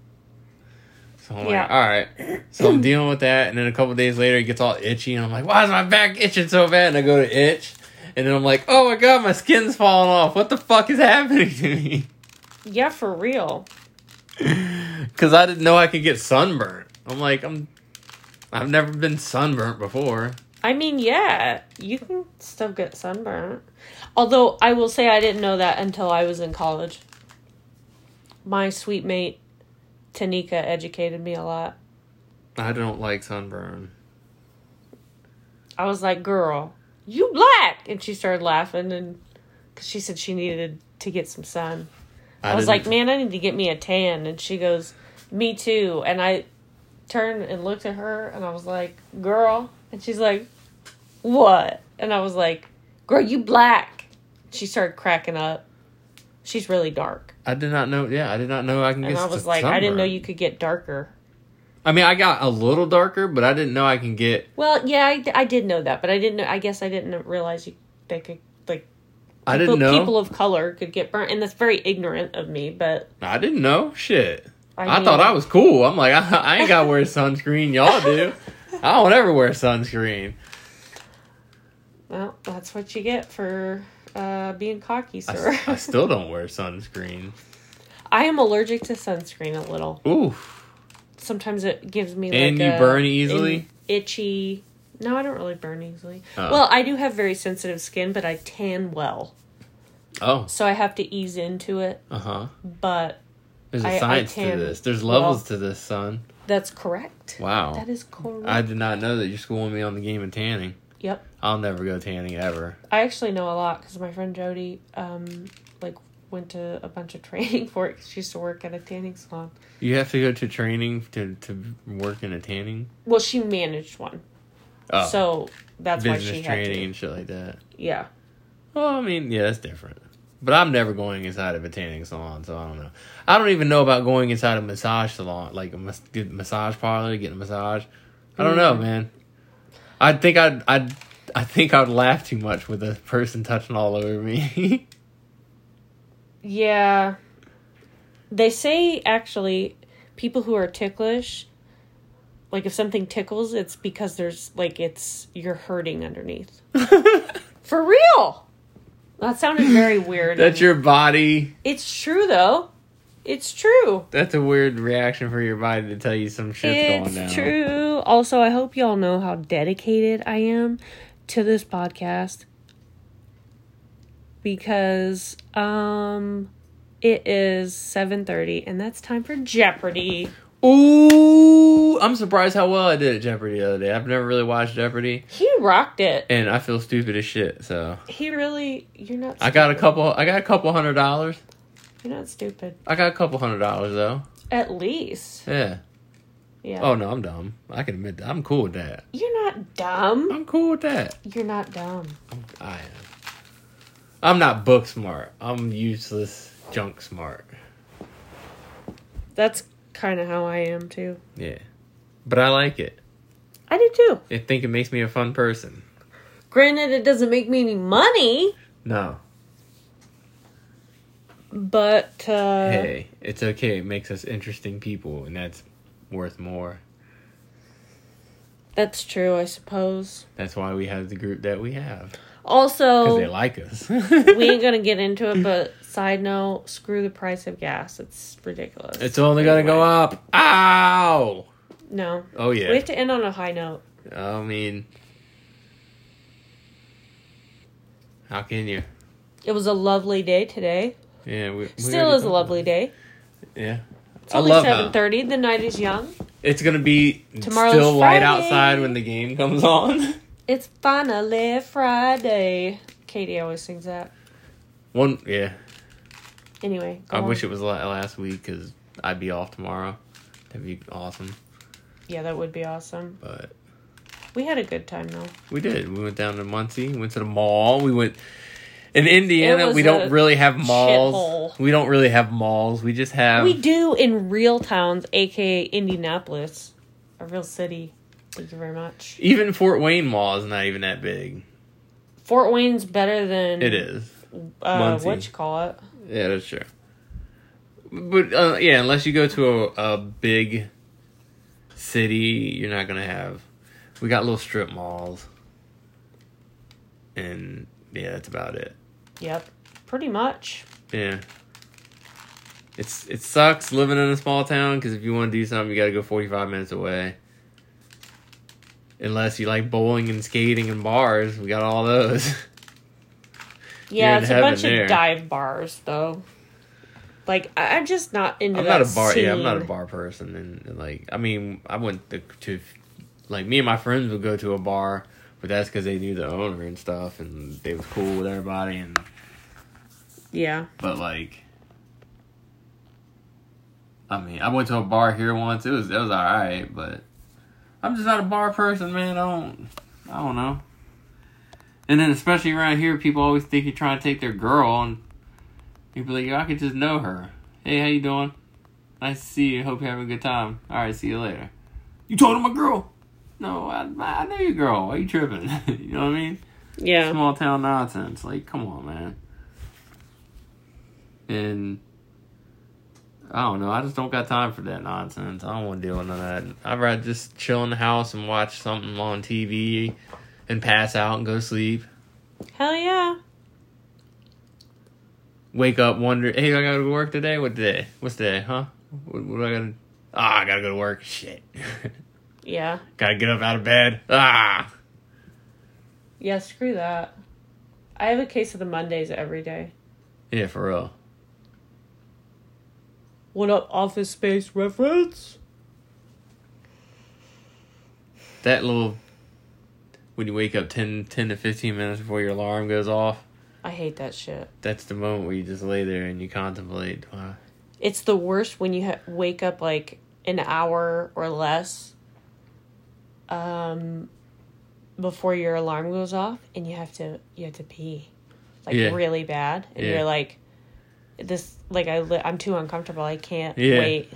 So I'm Yeah. like, all right. So I'm dealing with that, and then a couple days later, it gets all itchy, and I'm like, why is my back itching so bad? And I go to itch, and then I'm like, oh my god, my skin's falling off. What the fuck is happening to me? Yeah, for real. Because I didn't know I could get sunburnt. I'm like, I'm. I've never been sunburnt before. I mean, yeah, you can still get sunburnt. Although I will say I didn't know that until I was in college. My sweet mate Tanika educated me a lot. I don't like sunburn. I was like, "Girl, you black," and she started laughing, and because she said she needed to get some sun. I, was like, "Man, I need to get me a tan," and she goes, "Me too." And I turned and looked at her, and I was like, "Girl," and she's like, "What?" And I was like, "Girl, you black." She started cracking up. She's really dark, I did not know. Yeah, I did not know I can get. and I was like, "I didn't know you could get darker." I mean, I got a little darker, but I didn't know I can get. Well, yeah, I, I did know that, but I didn't know. I guess I didn't realize you they could like I people, didn't know. people of color could get burnt, and that's very ignorant of me. But I didn't know. Shit. I, I, thought I was cool. I'm like, I, I ain't got to wear sunscreen. Y'all do. I don't ever wear sunscreen. Well, that's what you get for uh, being cocky, I, sir. s- I still don't wear sunscreen. I am allergic to sunscreen a little. Oof. Sometimes it gives me And like you a- burn easily? itchy. No, I don't really burn easily. Oh. Well, I do have very sensitive skin, but I tan well, Oh. so I have to ease into it. Uh huh. But There's a I- I science to tan this. There's well. levels to this, son. that's correct. Wow. That is correct. I did not know that you're schooling me on the game of tanning. yep. I'll never go tanning ever. I actually know a lot because my friend Jody, um, like went to a bunch of training for it. 'cause she used to work at a tanning salon. You have to go to training to, to work in a tanning. Well, she managed one, Oh, so that's why business she had training to. and shit like that. Yeah. Well, I mean, yeah, that's different. But I'm never going inside of a tanning salon, so I don't know. I don't even know about going inside a massage salon, like a mas- massage parlor, getting a massage. I don't know, Mm. man. I think I'd, I'd, I think I'd laugh too much with a person touching all over me. Yeah. They say actually people who are ticklish like if something tickles it's because there's like it's you're hurting underneath. For real. That sounded very weird. that's your body. It's true though. It's true. That's a weird reaction for your body to tell you some shit's going down. It's true. Also, I hope y'all know how dedicated I am to this podcast because um it is 7:30 and that's time for Jeopardy. Ooh, I'm surprised how well I did at Jeopardy the other day. I've never really watched Jeopardy, He rocked it. and I feel stupid as shit. So He really you're not I got a couple. I got a couple hundred dollars. You're not stupid. I got a couple hundred dollars though. At least. Yeah. Yeah. Oh no, I'm dumb. I can admit that. I'm cool with that. You're not dumb. I'm cool with that. You're not dumb. I'm, I am. I'm not book smart. I'm useless junk smart. That's kind of how I am too. Yeah. But I like it. I do too. I think it makes me a fun person. Granted, it doesn't make me any money, No. but uh, hey, it's okay. It makes us interesting people, and that's worth more. that's true, I suppose. That's why we have the group that we have. Because Also, they like us. we ain't gonna get into it, but side note, screw the price of gas. It's ridiculous. It's only gonna go up. Ow! No. Oh yeah. We have to end on a high note. I mean, how can you? It was a lovely day today. Yeah, we, we Still is a lovely day. Yeah, It's I only love seven thirty. The night is young. it's gonna be Tomorrow's still light Friday. outside when the game comes on. It's finally Friday. Katie always sings that. One, yeah. Anyway, go I wish it was la- last week because I'd be off tomorrow. That'd be awesome. Yeah, that would be awesome. But We had a good time though. we did. We went down to Muncie. Went to the mall. We went in Indiana. We don't really have malls. We don't really have malls. We just have. we do in real towns, aka Indianapolis, a real city. Thank you very much. Even Fort Wayne Mall is not even that big. Fort Wayne's better than It is. Uh, what you call it? Yeah, that's true. But uh, yeah, unless you go to a, a big city, you're not gonna have. We got little strip malls, and yeah, that's about it. Yep, pretty much. Yeah, it's it sucks living in a small town because if you want to do something, you got to go 45 minutes away. Unless you like bowling and skating and bars, we got all those. Yeah, it's a bunch there. of dive bars though. Like I'm just not into I'm that not a bar. Yeah, I'm not a bar person, and, and, like I mean, I went to, to like me and my friends would go to a bar, but that's because they knew the owner and stuff, and they was cool with everybody. And Yeah, but like, I mean, I went to a bar here once. It was it was all right, but I'm just not a bar person, man. I don't I don't know. And then especially around here, people always think you're trying to take their girl, and you be like, I could just know her. Hey, how you doing? Nice to see you. Hope you're having a good time. All right, see you later. You told to my girl? No, I, I know your girl. Why you tripping? you know what I mean? yeah. Small town nonsense. Like, come on, man. And I don't know. I just don't got time for that nonsense. I don't want to deal with none of that. I'd rather just chill in the house and watch something on TV and pass out and go to sleep. Hell yeah. wake up, wonder, hey, I gotta go to work today. What day? What's today? Huh? What, what do I gotta? Ah, I gotta go to work. Shit. Yeah. gotta get up out of bed. Ah. Yeah, screw that. I have a case of the Mondays every day. Yeah, for real. What up, Office Space reference? That little when you wake up 10, 10 to fifteen minutes before your alarm goes off. I hate that shit. That's the moment where you just lay there and you contemplate. Uh, It's the worst when you ha- wake up like an hour or less um before your alarm goes off and you have to you have to pee like Yeah. really bad and Yeah. you're like this like I li- I'm too uncomfortable I can't Yeah. wait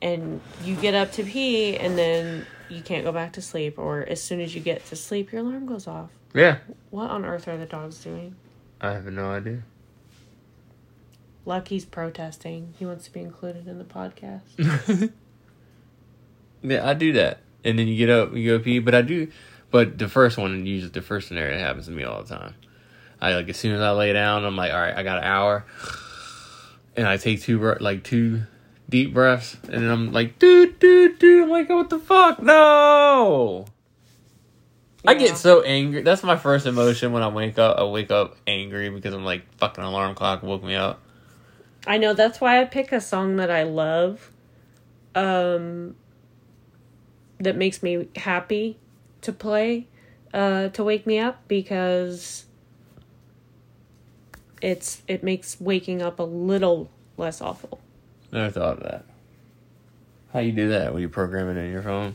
and you get up to pee and then you can't go back to sleep or as soon as you get to sleep your alarm goes off yeah. what on earth are the dogs doing I have no idea. Lucky's protesting he wants to be included in the podcast yeah, I do that. And then you get up, you go pee. But I do, but the first one, usually the first scenario that happens to me all the time. I like as soon as I lay down, I'm like, all right, I got an hour, and I take two like two deep breaths, and then I'm like, dude, dude, dude. I'm like, what the fuck? No. I get so angry. That's my first emotion when I wake up. I wake up angry because I'm like, fucking alarm clock woke me up. I know that's why I pick a song that I love, um, that makes me happy to play, uh, to wake me up because it's it makes waking up a little less awful. Never thought of that. How you do that? When you program it in your phone?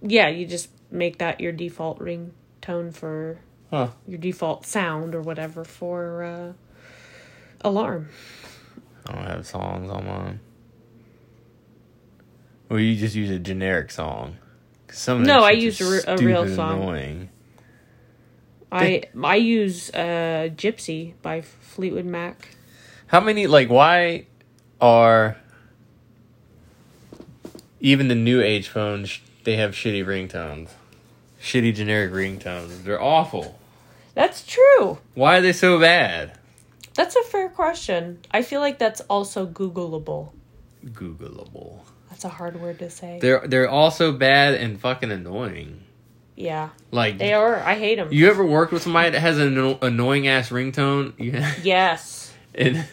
Yeah, you just make that your default ringtone for Huh. your default sound or whatever for uh, alarm. I don't have songs on mine. Or you just use a generic song. Some of No, I use a real song. Annoying. I I use uh, "Gypsy" by Fleetwood Mac. How many like why are even the new age phones they have shitty ringtones? Shitty generic ringtones. They're awful. That's true. Why are they so bad? That's a fair question. I feel like that's also Googleable. Googleable. That's a hard word to say. They're they're also bad and fucking annoying. yeah, Like they are. I hate them. You ever worked with somebody that has an anno- annoying ass ringtone? Yeah. yes. And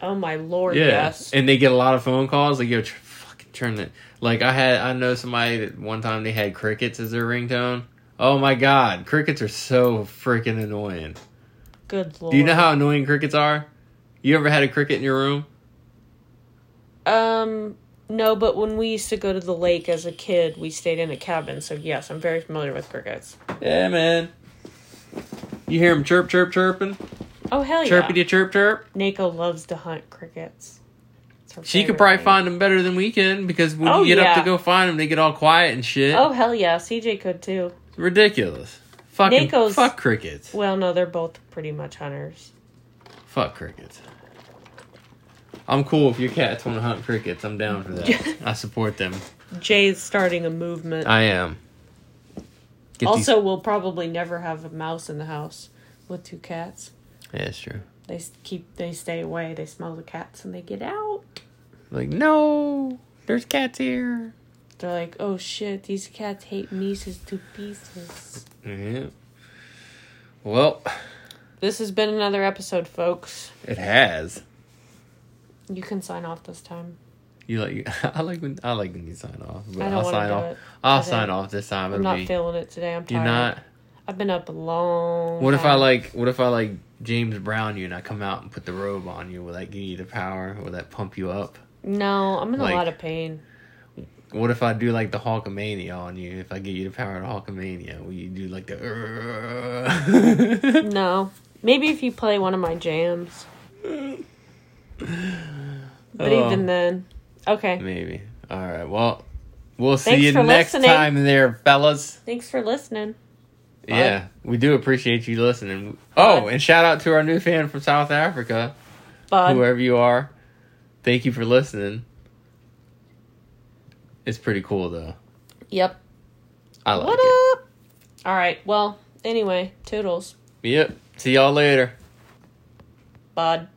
Oh my lord. yeah, Yes. and they get a lot of phone calls. Like, yo, tr- fucking turn it. Like I had, I know somebody that one time they had crickets as their ringtone. Oh my god, crickets are so freaking annoying. Good lord. Do you know how annoying crickets are? You ever had a cricket in your room? Um. No, but when we used to go to the lake as a kid, we stayed in a cabin. So yes, I'm very familiar with crickets. Yeah, man. You hear them chirp, chirp, chirping, Oh hell yeah! Chirpy chirpity chirp, chirp. Nako loves to hunt crickets. She could probably thing. find them better than we can because when Oh, you get up to go find them, they get all quiet and shit. Oh hell yeah! CJ could too. Ridiculous. Fucking Nako's- fuck crickets. Well, no, they're both pretty much hunters. Fuck crickets. I'm cool if your cats want to hunt crickets. I'm down for that. I support them. Jay's starting a movement. I am. Get also, we'll probably never have a mouse in the house with two cats. yeah, it's true. They keep they stay away. They smell the cats and they get out. Like no, there's cats here. They're like, "Oh shit, these cats hate Mises to pieces." Yeah. Well, This has been another episode, folks. it has. You can sign off this time. You like? I like when I like when you sign off. But I don't to sign do off. it. I'll today. sign off this time. I'm It'll not be. feeling it today. I'm tired. You're not. I've been up a long. What if I like? What if I like James Brown you and I come out and put the robe on you? Will that give you the power? Will that pump you up? No, I'm in like- a lot of pain. What if I do like the Hulkamania on you? If I give you the power of Hulkamania, will you do like the? No, maybe if you play one of my jams. But Oh. even then, okay. Maybe. All right. Well, we'll see Thanks you next listening. time, there, fellas. Thanks for listening. Bye. Yeah, we do appreciate you listening. Oh, Bye. and shout out to our new fan from South Africa, Bud. whoever you are. Thank you for listening. It's pretty cool though. Yep. I like what it. up? All right. Well, anyway, toodles. Yep. See y'all later. bud.